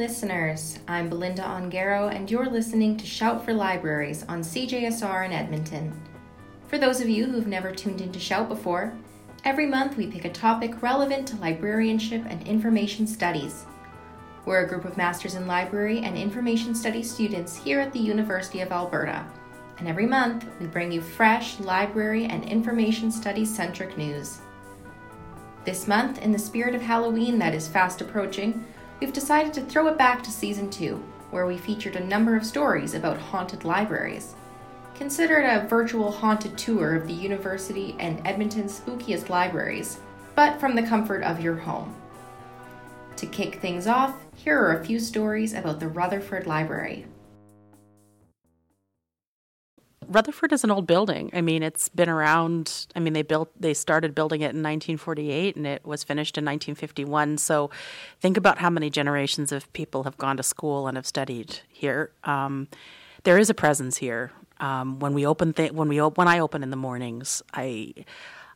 Listeners. I'm Belinda Ongaro, and you're listening to Shout for Libraries on CJSR in Edmonton. For those of you who've never tuned into Shout before, every month we pick a topic relevant to librarianship and information studies. We're a group of Masters in Library and Information Studies students here at the University of Alberta, and every month we bring you fresh library and information studies centric news. This month, in the spirit of Halloween that is fast approaching, we've decided to throw it back to season two, where we featured a number of stories about haunted libraries. Consider it a virtual haunted tour of the university and Edmonton's spookiest libraries, but from the comfort of your home. To kick things off, here are a few stories about the Rutherford Library. Rutherford is an old building. I mean, it's been around. I mean, they built, they started building it in 1948, and it was finished in 1951. So, think about how many generations of people have gone to school and have studied here. Um, there is a presence here. Um, when we open, th- when we op- when I open in the mornings, I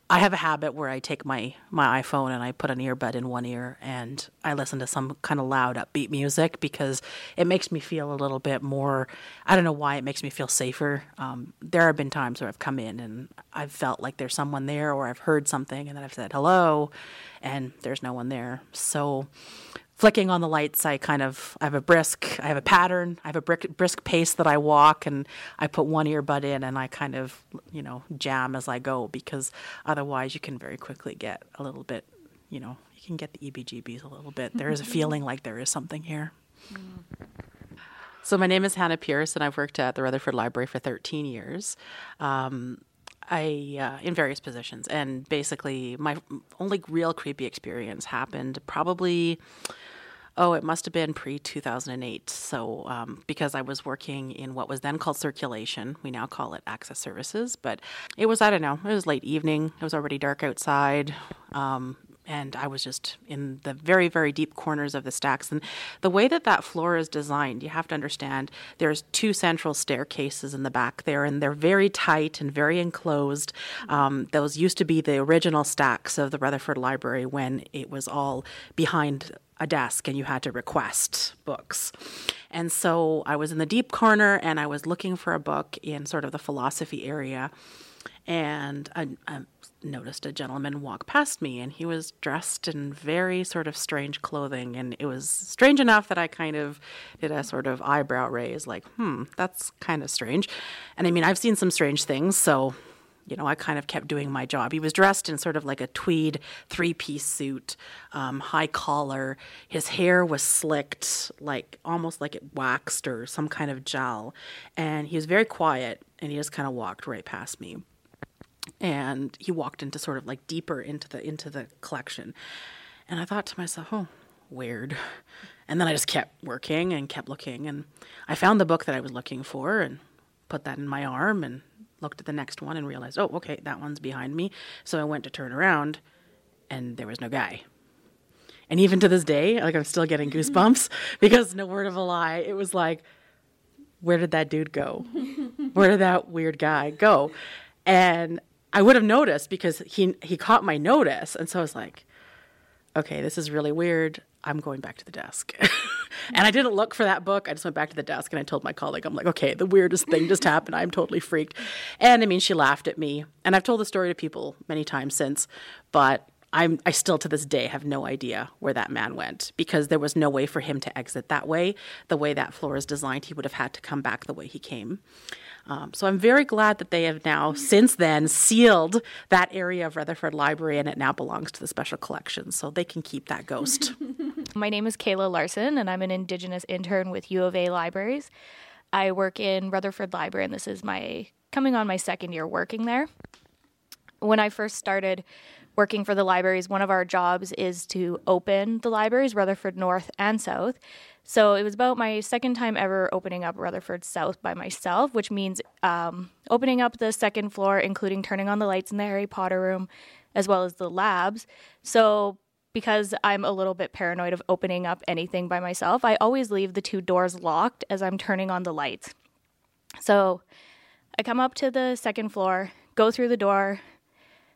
I have a habit where I take my, my iPhone and I put an earbud in one ear and I listen to some kind of loud, upbeat music because it makes me feel a little bit more. I don't know why it makes me feel safer. Um, there have been times where I've come in and I've felt like there's someone there or I've heard something and then I've said hello and there's no one there. So flicking on the lights, I kind of I have a brisk, I have a pattern, I have a brisk, brisk pace that I walk, and I put one earbud in, and I kind of you know jam as I go because otherwise you can very quickly get a little bit, you know, you can get the EBGBs a little bit. There is a feeling like there is something here. So my name is Hannah Pierce, and I've worked at the Rutherford Library for 13 years. Um, I uh, in various positions, and basically my only real creepy experience happened probably. Oh, it must have been pre 2008. So, um, because I was working in what was then called circulation, we now call it access services, but it was, I don't know, it was late evening. It was already dark outside. Um, and I was just in the very, very deep corners of the stacks. And the way that that floor is designed, you have to understand there's two central staircases in the back there, and they're very tight and very enclosed. Um, those used to be the original stacks of the Rutherford Library when it was all behind a desk and you had to request books. And so I was in the deep corner and I was looking for a book in sort of the philosophy area. And I, I noticed a gentleman walk past me and he was dressed in very sort of strange clothing and it was strange enough that I kind of did a sort of eyebrow raise like hmm that's kind of strange and I mean I've seen some strange things so you know, I kind of kept doing my job. He was dressed in sort of like a tweed three piece suit, um, high collar. His hair was slicked, like almost like it waxed or some kind of gel. And he was very quiet and he just kind of walked right past me and he walked into sort of like deeper into the into the collection. And i thought to myself oh weird. And then i just kept working and kept looking. And i found the book that i was looking for and put that in my arm and looked at the next one and realized oh okay that one's behind me. So i went to turn around and there was no guy. And even to this day like i'm still getting goosebumps because no word of a lie it was like where did that dude go? Where did that weird guy go? And I would have noticed because he he caught my notice, and so I was like, okay, this is really weird. I'm going back to the desk. and I didn't look for that book. I just went back to the desk and I told my colleague, I'm like, okay, the weirdest thing just happened. I'm totally freaked. And I mean, she laughed at me. And I've told the story to people many times since, but I'm, I still to this day have no idea where that man went because there was no way for him to exit that way. The way that floor is designed, he would have had to come back the way he came. Um, so I'm very glad that they have now, since then, sealed that area of Rutherford Library and it now belongs to the Special Collections, so they can keep that ghost. My name is Kayla Larson, and I'm an Indigenous intern with U of A Libraries. I work in Rutherford Library, and this is my coming on my second year working there. When I first started working for the libraries, one of our jobs is to open the libraries, Rutherford North and South. So it was about my second time ever opening up Rutherford South by myself, which means um, opening up the second floor, including turning on the lights in the Harry Potter room, as well as the labs. So because I'm a little bit paranoid of opening up anything by myself, I always leave the two doors locked as I'm turning on the lights. So I come up to the second floor, go through the door,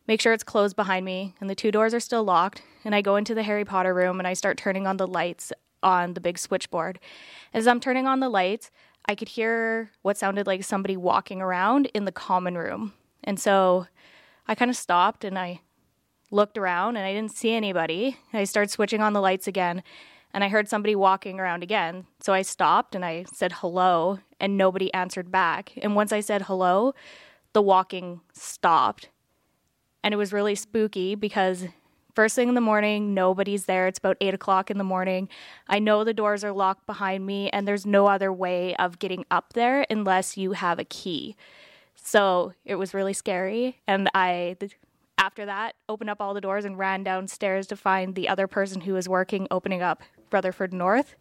make sure it's closed behind me, and the two doors are still locked. And I go into the Harry Potter room and I start turning on the lights on the big switchboard. As I'm turning on the lights, I could hear what sounded like somebody walking around in the common room. And so I kind of stopped and I looked around and I didn't see anybody. I started switching on the lights again and I heard somebody walking around again. So I stopped and I said hello and nobody answered back. And once I said hello, the walking stopped. And it was really spooky because first thing in the morning, nobody's there. It's about eight o'clock in the morning. I know the doors are locked behind me, and there's no other way of getting up there unless you have a key. So it was really scary. And I, after that, opened up all the doors and ran downstairs to find the other person who was working opening up Rutherford North.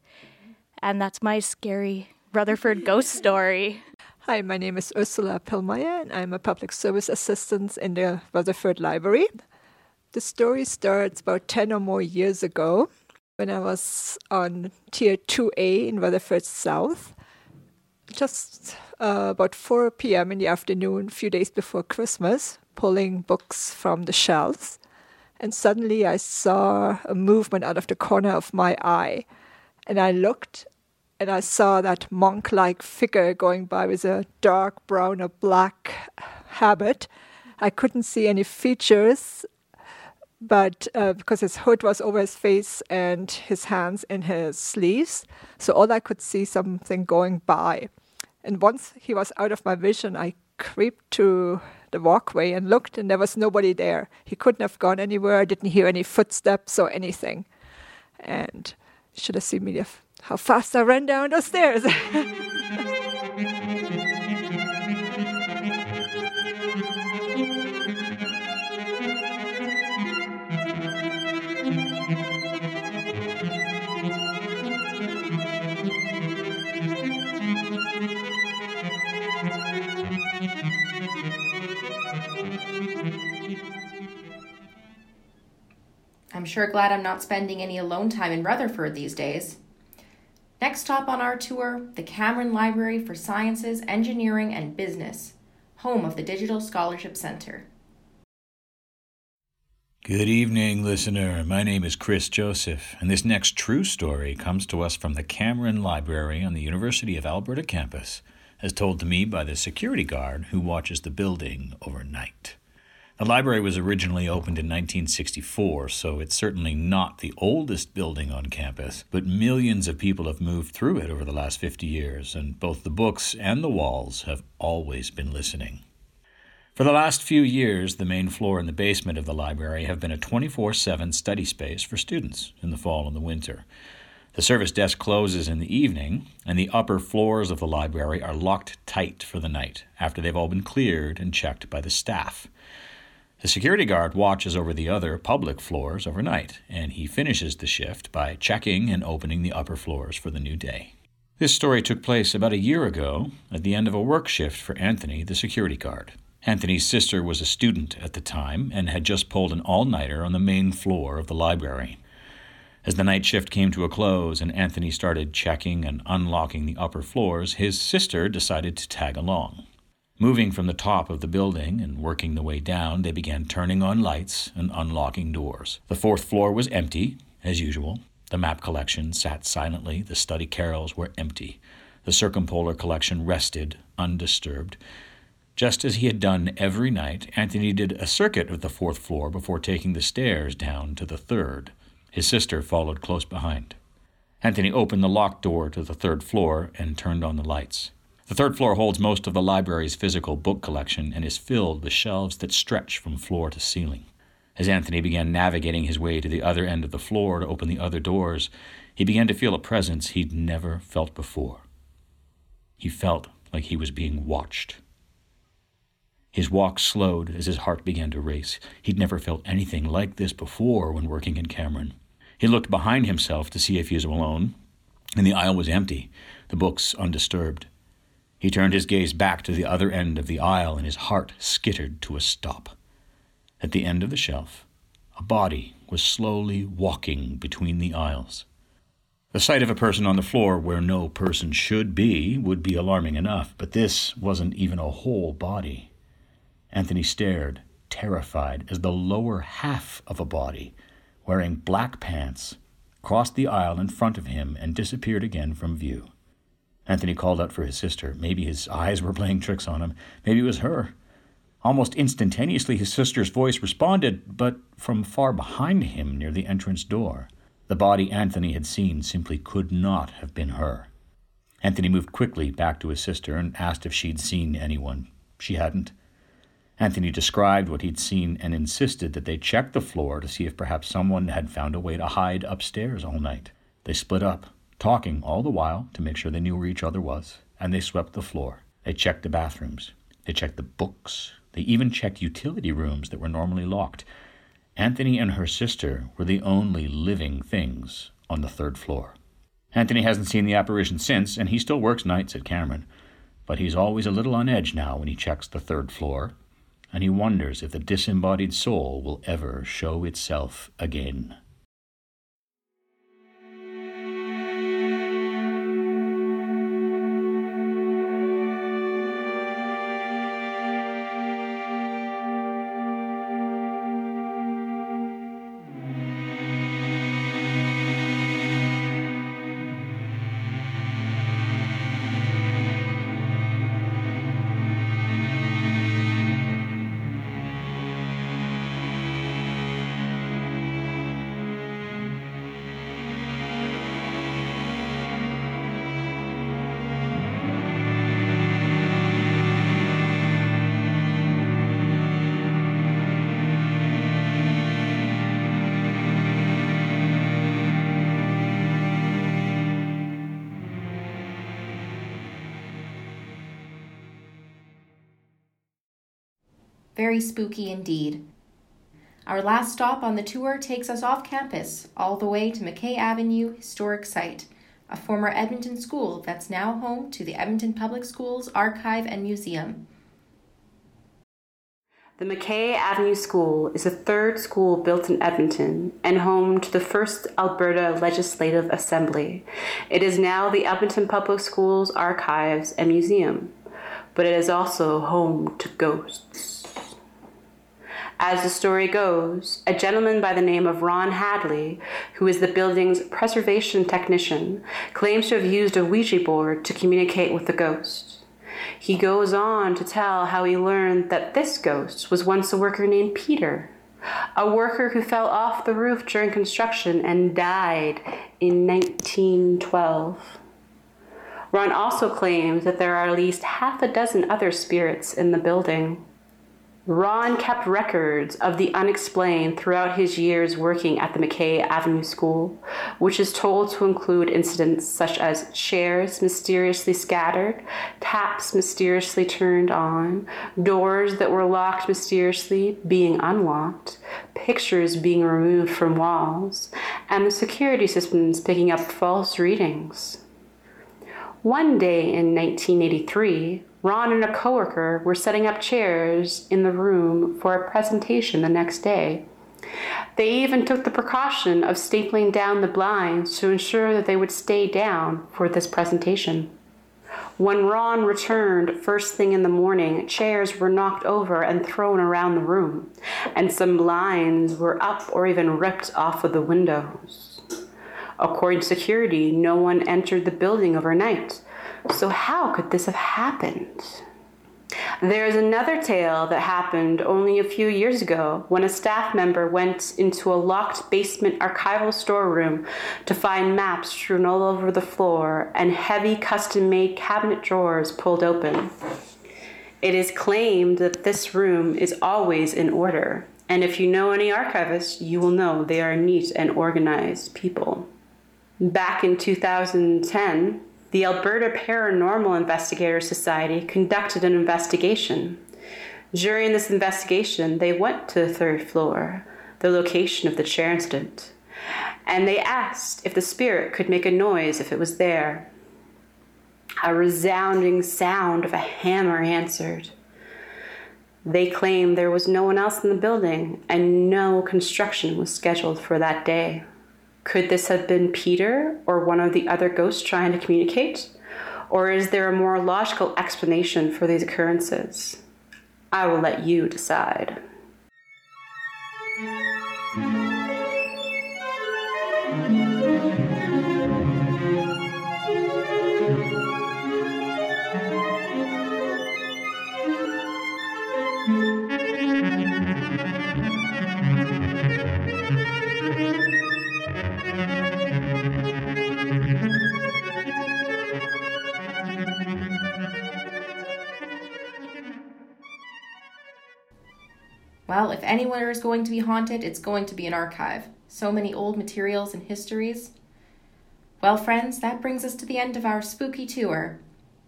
And that's my scary Rutherford ghost story. Hi, my name is Ursula Pillmeyer, and I'm a public service assistant in the Rutherford Library. The story starts about 10 or more years ago when I was on Tier 2A in Rutherford South. Just uh, about 4 p.m. in the afternoon, a few days before Christmas, pulling books from the shelves. And suddenly I saw a movement out of the corner of my eye. And I looked and I saw that monk like figure going by with a dark brown or black habit. I couldn't see any features, but uh, because his hood was over his face and his hands in his sleeves, so all I could see something going by. And once he was out of my vision, I creeped to the walkway and looked, and there was nobody there. He couldn't have gone anywhere. I didn't hear any footsteps or anything. And should have seen me how fast I ran down the stairs. I'm sure glad I'm not spending any alone time in Rutherford these days. Next stop on our tour, the Cameron Library for Sciences, Engineering, and Business, home of the Digital Scholarship Center. Good evening, listener. My name is Chris Joseph, and this next true story comes to us from the Cameron Library on the University of Alberta campus, as told to me by the security guard who watches the building overnight. The library was originally opened in 1964, so it's certainly not the oldest building on campus, but millions of people have moved through it over the last 50 years, and both the books and the walls have always been listening. For the last few years, the main floor and the basement of the library have been a 24 7 study space for students in the fall and the winter. The service desk closes in the evening, and the upper floors of the library are locked tight for the night after they've all been cleared and checked by the staff. The security guard watches over the other public floors overnight, and he finishes the shift by checking and opening the upper floors for the new day. This story took place about a year ago at the end of a work shift for Anthony, the security guard. Anthony's sister was a student at the time and had just pulled an all nighter on the main floor of the library. As the night shift came to a close and Anthony started checking and unlocking the upper floors, his sister decided to tag along. Moving from the top of the building and working the way down, they began turning on lights and unlocking doors. The fourth floor was empty, as usual. The map collection sat silently. The study carrels were empty. The circumpolar collection rested, undisturbed. Just as he had done every night, Anthony did a circuit of the fourth floor before taking the stairs down to the third. His sister followed close behind. Anthony opened the locked door to the third floor and turned on the lights. The third floor holds most of the library's physical book collection and is filled with shelves that stretch from floor to ceiling. As Anthony began navigating his way to the other end of the floor to open the other doors, he began to feel a presence he'd never felt before. He felt like he was being watched. His walk slowed as his heart began to race. He'd never felt anything like this before when working in Cameron. He looked behind himself to see if he was alone, and the aisle was empty, the books undisturbed. He turned his gaze back to the other end of the aisle, and his heart skittered to a stop. At the end of the shelf, a body was slowly walking between the aisles. The sight of a person on the floor where no person should be would be alarming enough, but this wasn't even a whole body. Anthony stared, terrified, as the lower half of a body, wearing black pants, crossed the aisle in front of him, and disappeared again from view. Anthony called out for his sister. Maybe his eyes were playing tricks on him. Maybe it was her. Almost instantaneously, his sister's voice responded, but from far behind him near the entrance door. The body Anthony had seen simply could not have been her. Anthony moved quickly back to his sister and asked if she'd seen anyone. She hadn't. Anthony described what he'd seen and insisted that they check the floor to see if perhaps someone had found a way to hide upstairs all night. They split up, talking all the while to make sure they knew where each other was, and they swept the floor. They checked the bathrooms. They checked the books. They even checked utility rooms that were normally locked. Anthony and her sister were the only living things on the third floor. Anthony hasn't seen the apparition since, and he still works nights at Cameron. But he's always a little on edge now when he checks the third floor, and he wonders if the disembodied soul will ever show itself again. Very spooky indeed. Our last stop on the tour takes us off campus, all the way to McKay Avenue Historic Site, a former Edmonton school that's now home to the Edmonton Public Schools Archive and Museum. The McKay Avenue School is a third school built in Edmonton and home to the first Alberta Legislative Assembly. It is now the Edmonton Public Schools Archives and Museum, but it is also home to ghosts. As the story goes, a gentleman by the name of Ron Hadley, who is the building's preservation technician, claims to have used a Ouija board to communicate with the ghost. He goes on to tell how he learned that this ghost was once a worker named Peter, a worker who fell off the roof during construction and died in 1912. Ron also claims that there are at least half a dozen other spirits in the building. Ron kept records of the unexplained throughout his years working at the McKay Avenue School, which is told to include incidents such as chairs mysteriously scattered, taps mysteriously turned on, doors that were locked mysteriously being unlocked, pictures being removed from walls, and the security systems picking up false readings. One day in 1983, Ron and a coworker were setting up chairs in the room for a presentation the next day. They even took the precaution of stapling down the blinds to ensure that they would stay down for this presentation. When Ron returned first thing in the morning, chairs were knocked over and thrown around the room, and some blinds were up or even ripped off of the windows. According to security, no one entered the building overnight, so, how could this have happened? There is another tale that happened only a few years ago when a staff member went into a locked basement archival storeroom to find maps strewn all over the floor and heavy custom made cabinet drawers pulled open. It is claimed that this room is always in order, and if you know any archivists, you will know they are neat and organized people. Back in 2010, the Alberta Paranormal Investigator Society conducted an investigation. During this investigation, they went to the third floor, the location of the chair incident, and they asked if the spirit could make a noise if it was there. A resounding sound of a hammer answered. They claimed there was no one else in the building and no construction was scheduled for that day. Could this have been Peter or one of the other ghosts trying to communicate? Or is there a more logical explanation for these occurrences? I will let you decide. If anywhere is going to be haunted, it's going to be an archive. So many old materials and histories. Well, friends, that brings us to the end of our spooky tour.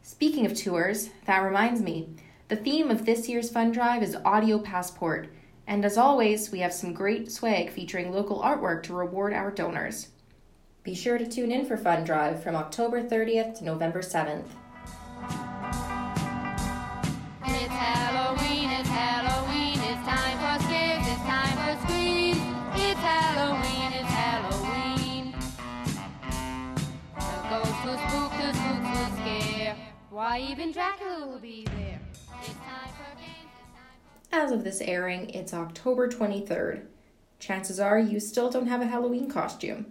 Speaking of tours, that reminds me, the theme of this year's fund drive is Audio Passport, and as always, we have some great swag featuring local artwork to reward our donors. Be sure to tune in for Fund Drive from October 30th to November 7th. Why even Dracula will be there. As of this airing, it's October 23rd. Chances are you still don't have a Halloween costume.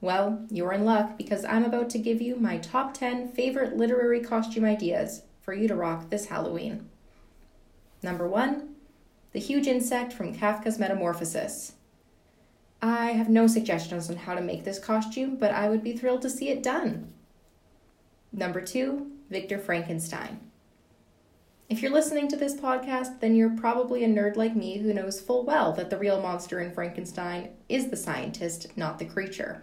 Well, you're in luck because I'm about to give you my top 10 favorite literary costume ideas for you to rock this Halloween. Number 1 The Huge Insect from Kafka's Metamorphosis. I have no suggestions on how to make this costume, but I would be thrilled to see it done. Number 2 Victor Frankenstein. If you're listening to this podcast, then you're probably a nerd like me who knows full well that the real monster in Frankenstein is the scientist, not the creature.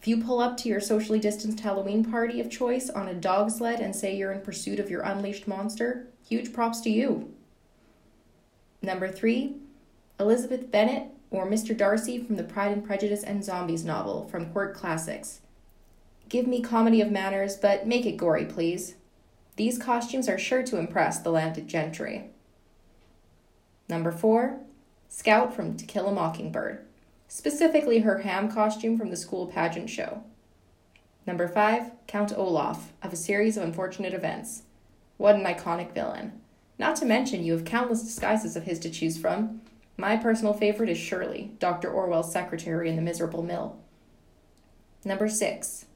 If you pull up to your socially distanced Halloween party of choice on a dog sled and say you're in pursuit of your unleashed monster, huge props to you. Number three, Elizabeth Bennet or Mr. Darcy from the Pride and Prejudice and Zombies novel from Quirk Classics. Give me comedy of manners, but make it gory, please. These costumes are sure to impress the landed gentry. Number four, Scout from To Kill a Mockingbird, specifically her ham costume from the school pageant show. Number five, Count Olaf of a series of unfortunate events. What an iconic villain. Not to mention, you have countless disguises of his to choose from. My personal favorite is Shirley, Dr. Orwell's secretary in The Miserable Mill. Number six,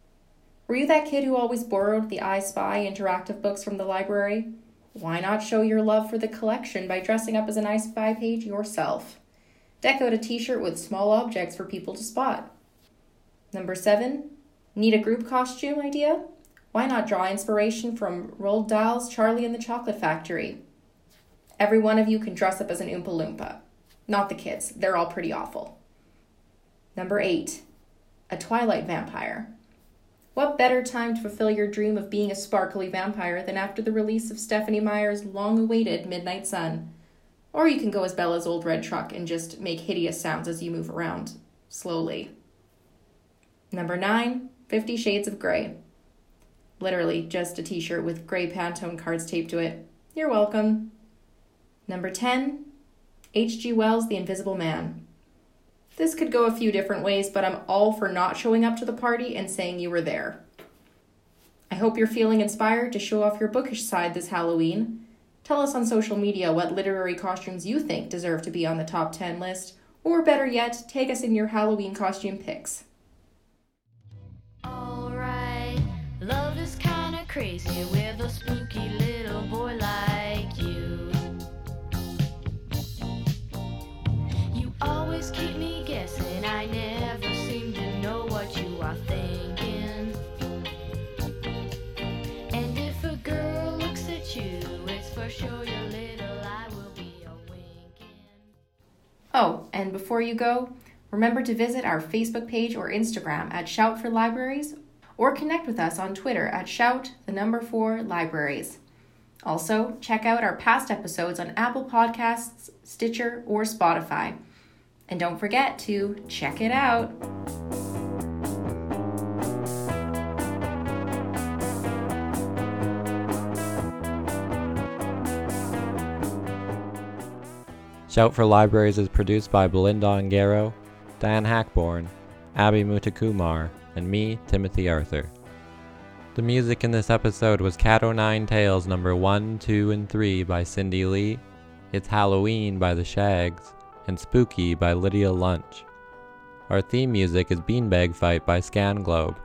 were you that kid who always borrowed the I Spy interactive books from the library? Why not show your love for the collection by dressing up as an I Spy page yourself? Deck out a t shirt with small objects for people to spot. Number seven, need a group costume idea? Why not draw inspiration from Roald Dahl's Charlie and the Chocolate Factory? Every one of you can dress up as an Oompa Loompa. Not the kids, they're all pretty awful. Number eight, a Twilight vampire. What better time to fulfill your dream of being a sparkly vampire than after the release of Stephenie Meyer's long awaited Midnight Sun? Or you can go as Bella's old red truck and just make hideous sounds as you move around, slowly. Number nine, nine, Fifty Shades of Grey. Literally, just a t shirt with gray Pantone cards taped to it. You're welcome. Number 10, H.G. Wells' The Invisible Man. This could go a few different ways, but I'm all for not showing up to the party and saying you were there. I hope you're feeling inspired to show off your bookish side this Halloween. Tell us on social media what literary costumes you think deserve to be on the top 10 list, or better yet, take us in your Halloween costume picks. Alright, love is kinda crazy with a spooky little boy like you. You always keep me Oh, and before you go, remember to visit our Facebook page or Instagram at Shout for Libraries or connect with us on Twitter at Shout the number 4 Libraries. Also, check out our past episodes on Apple Podcasts, Stitcher, or Spotify. And don't forget to check it out. Shout for Libraries is produced by Belinda Ongaro, Dan Hackborn, Abby Mutakumar, and me, Timothy Arthur. The music in this episode was Cat O' Nine Tales number 1, 2, and 3 by Cindy Lee, It's Halloween by The Shags, and Spooky by Lydia Lunch. Our theme music is Beanbag Fight by Scan Globe.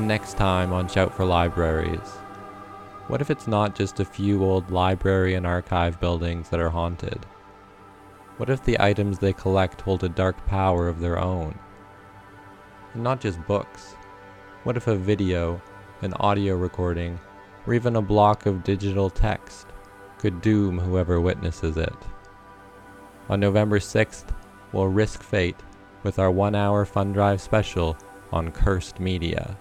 And next time on Shout for Libraries. What if it's not just a few old library and archive buildings that are haunted? What if the items they collect hold a dark power of their own? And not just books. What if a video, an audio recording, or even a block of digital text could doom whoever witnesses it? On November 6th, we'll risk fate with our one hour fun drive special on cursed media.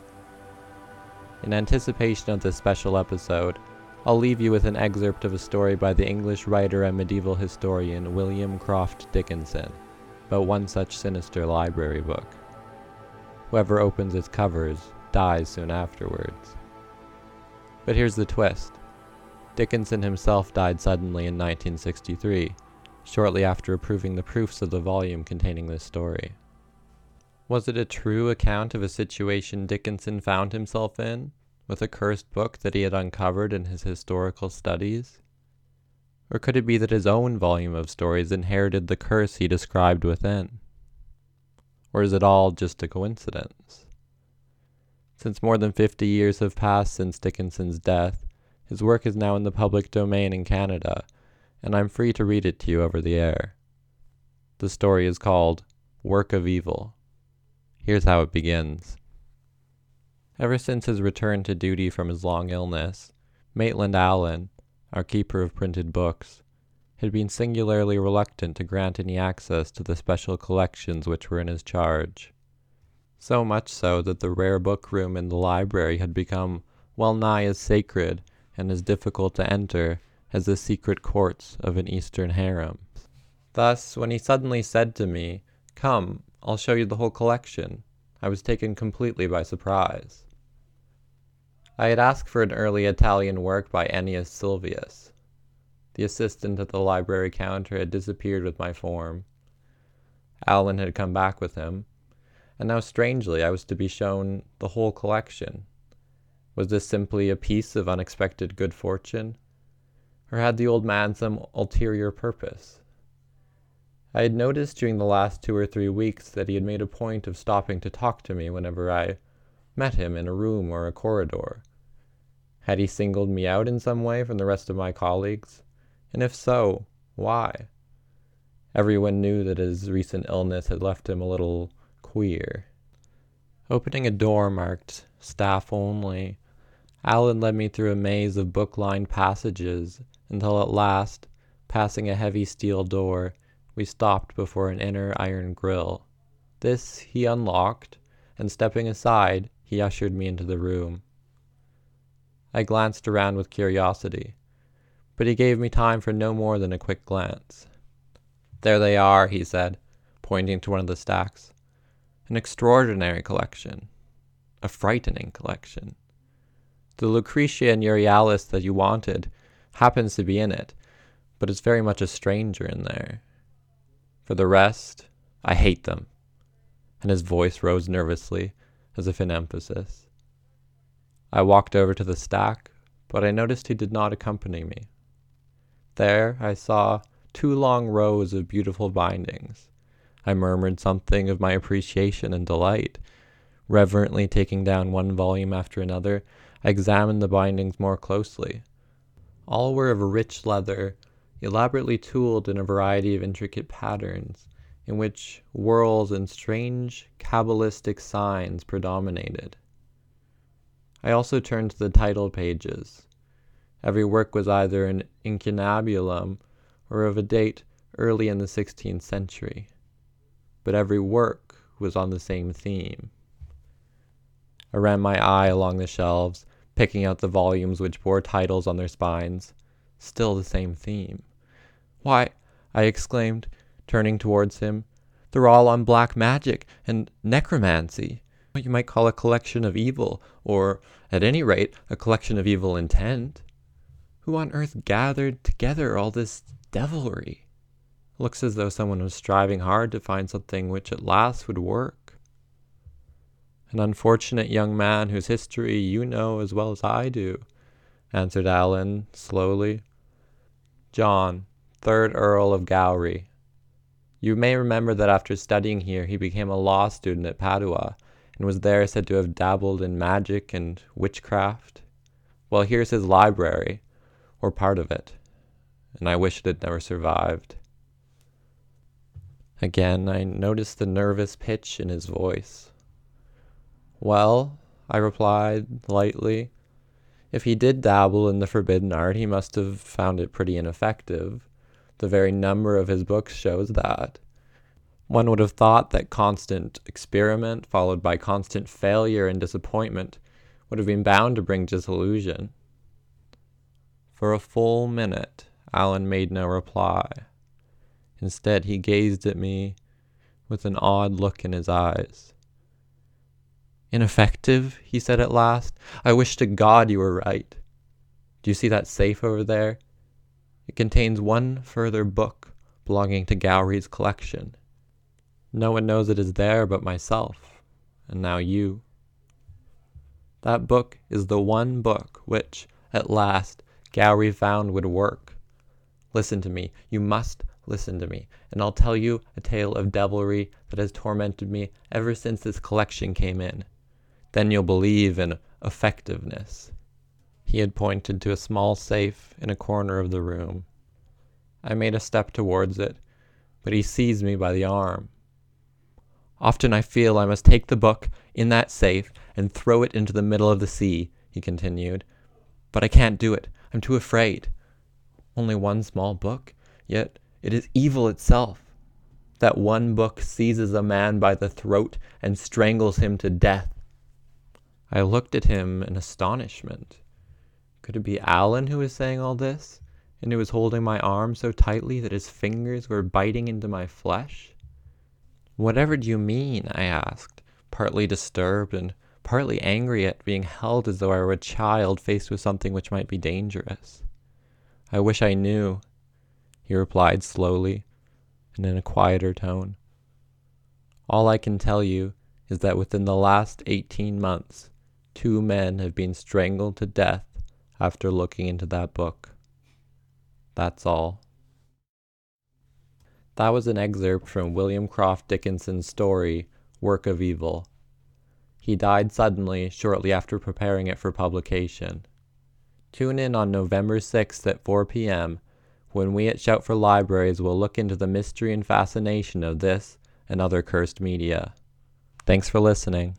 In anticipation of this special episode, I'll leave you with an excerpt of a story by the English writer and medieval historian William Croft Dickinson about one such sinister library book. Whoever opens its covers dies soon afterwards. But here's the twist Dickinson himself died suddenly in 1963, shortly after approving the proofs of the volume containing this story. Was it a true account of a situation Dickinson found himself in, with a cursed book that he had uncovered in his historical studies? Or could it be that his own volume of stories inherited the curse he described within? Or is it all just a coincidence? Since more than 50 years have passed since Dickinson's death, his work is now in the public domain in Canada, and I'm free to read it to you over the air. The story is called Work of Evil. Here's how it begins. Ever since his return to duty from his long illness, Maitland Allen, our keeper of printed books, had been singularly reluctant to grant any access to the special collections which were in his charge. So much so that the rare book room in the library had become well nigh as sacred and as difficult to enter as the secret courts of an Eastern harem. Thus, when he suddenly said to me, Come, I'll show you the whole collection, I was taken completely by surprise. I had asked for an early Italian work by Aeneas Sylvius. The assistant at the library counter had disappeared with my form. Allen had come back with him, and now strangely I was to be shown the whole collection. Was this simply a piece of unexpected good fortune? Or had the old man some ulterior purpose? I had noticed during the last two or three weeks that he had made a point of stopping to talk to me whenever I met him in a room or a corridor. Had he singled me out in some way from the rest of my colleagues? And if so, why? Everyone knew that his recent illness had left him a little queer. Opening a door marked staff only, Allen led me through a maze of book lined passages until at last, passing a heavy steel door, we stopped before an inner iron grille. This he unlocked, and stepping aside, he ushered me into the room. I glanced around with curiosity, but he gave me time for no more than a quick glance. There they are, he said, pointing to one of the stacks. An extraordinary collection. A frightening collection. The Lucretia and Euryalus that you wanted happens to be in it, but it's very much a stranger in there. For the rest, I hate them. And his voice rose nervously, as if in emphasis. I walked over to the stack, but I noticed he did not accompany me. There I saw two long rows of beautiful bindings. I murmured something of my appreciation and delight. Reverently taking down one volume after another, I examined the bindings more closely. All were of rich leather, elaborately tooled in a variety of intricate patterns, in which whorls and strange cabalistic signs predominated. I also turned to the title pages. Every work was either an incunabulum or of a date early in the sixteenth century. But every work was on the same theme. I ran my eye along the shelves, picking out the volumes which bore titles on their spines. Still the same theme. Why, I exclaimed, turning towards him, they're all on black magic and necromancy. What you might call a collection of evil, or, at any rate, a collection of evil intent. Who on earth gathered together all this devilry? Looks as though someone was striving hard to find something which at last would work. An unfortunate young man whose history you know as well as I do, answered Allen slowly. John, third Earl of Gowrie. You may remember that after studying here, he became a law student at Padua, and was there said to have dabbled in magic and witchcraft. Well, here's his library, or part of it, and I wish it had never survived. Again, I noticed the nervous pitch in his voice. Well, I replied lightly, if he did dabble in the forbidden art, he must have found it pretty ineffective. The very number of his books shows that. One would have thought that constant experiment, followed by constant failure and disappointment, would have been bound to bring disillusion. For a full minute, Allen made no reply. Instead, he gazed at me with an odd look in his eyes. Ineffective, he said at last. I wish to God you were right. Do you see that safe over there? It contains one further book belonging to Gowrie's collection. No one knows it is there but myself, and now you. That book is the one book which, at last, Gowrie found would work. Listen to me. You must listen to me, and I'll tell you a tale of devilry that has tormented me ever since this collection came in. Then you'll believe in effectiveness. He had pointed to a small safe in a corner of the room. I made a step towards it, but he seized me by the arm. Often I feel I must take the book in that safe and throw it into the middle of the sea, he continued. But I can't do it. I'm too afraid. Only one small book, yet it is evil itself. That one book seizes a man by the throat and strangles him to death. I looked at him in astonishment. Could it be Allen who was saying all this, and who was holding my arm so tightly that his fingers were biting into my flesh? Whatever do you mean? I asked, partly disturbed and partly angry at being held as though I were a child faced with something which might be dangerous. I wish I knew, he replied slowly and in a quieter tone. All I can tell you is that within the last eighteen months, two men have been strangled to death after looking into that book. That's all. That was an excerpt from William Croft Dickinson's story, Work of Evil. He died suddenly shortly after preparing it for publication. Tune in on November 6th at 4 p.m. when we at Shout for Libraries will look into the mystery and fascination of this and other cursed media. Thanks for listening.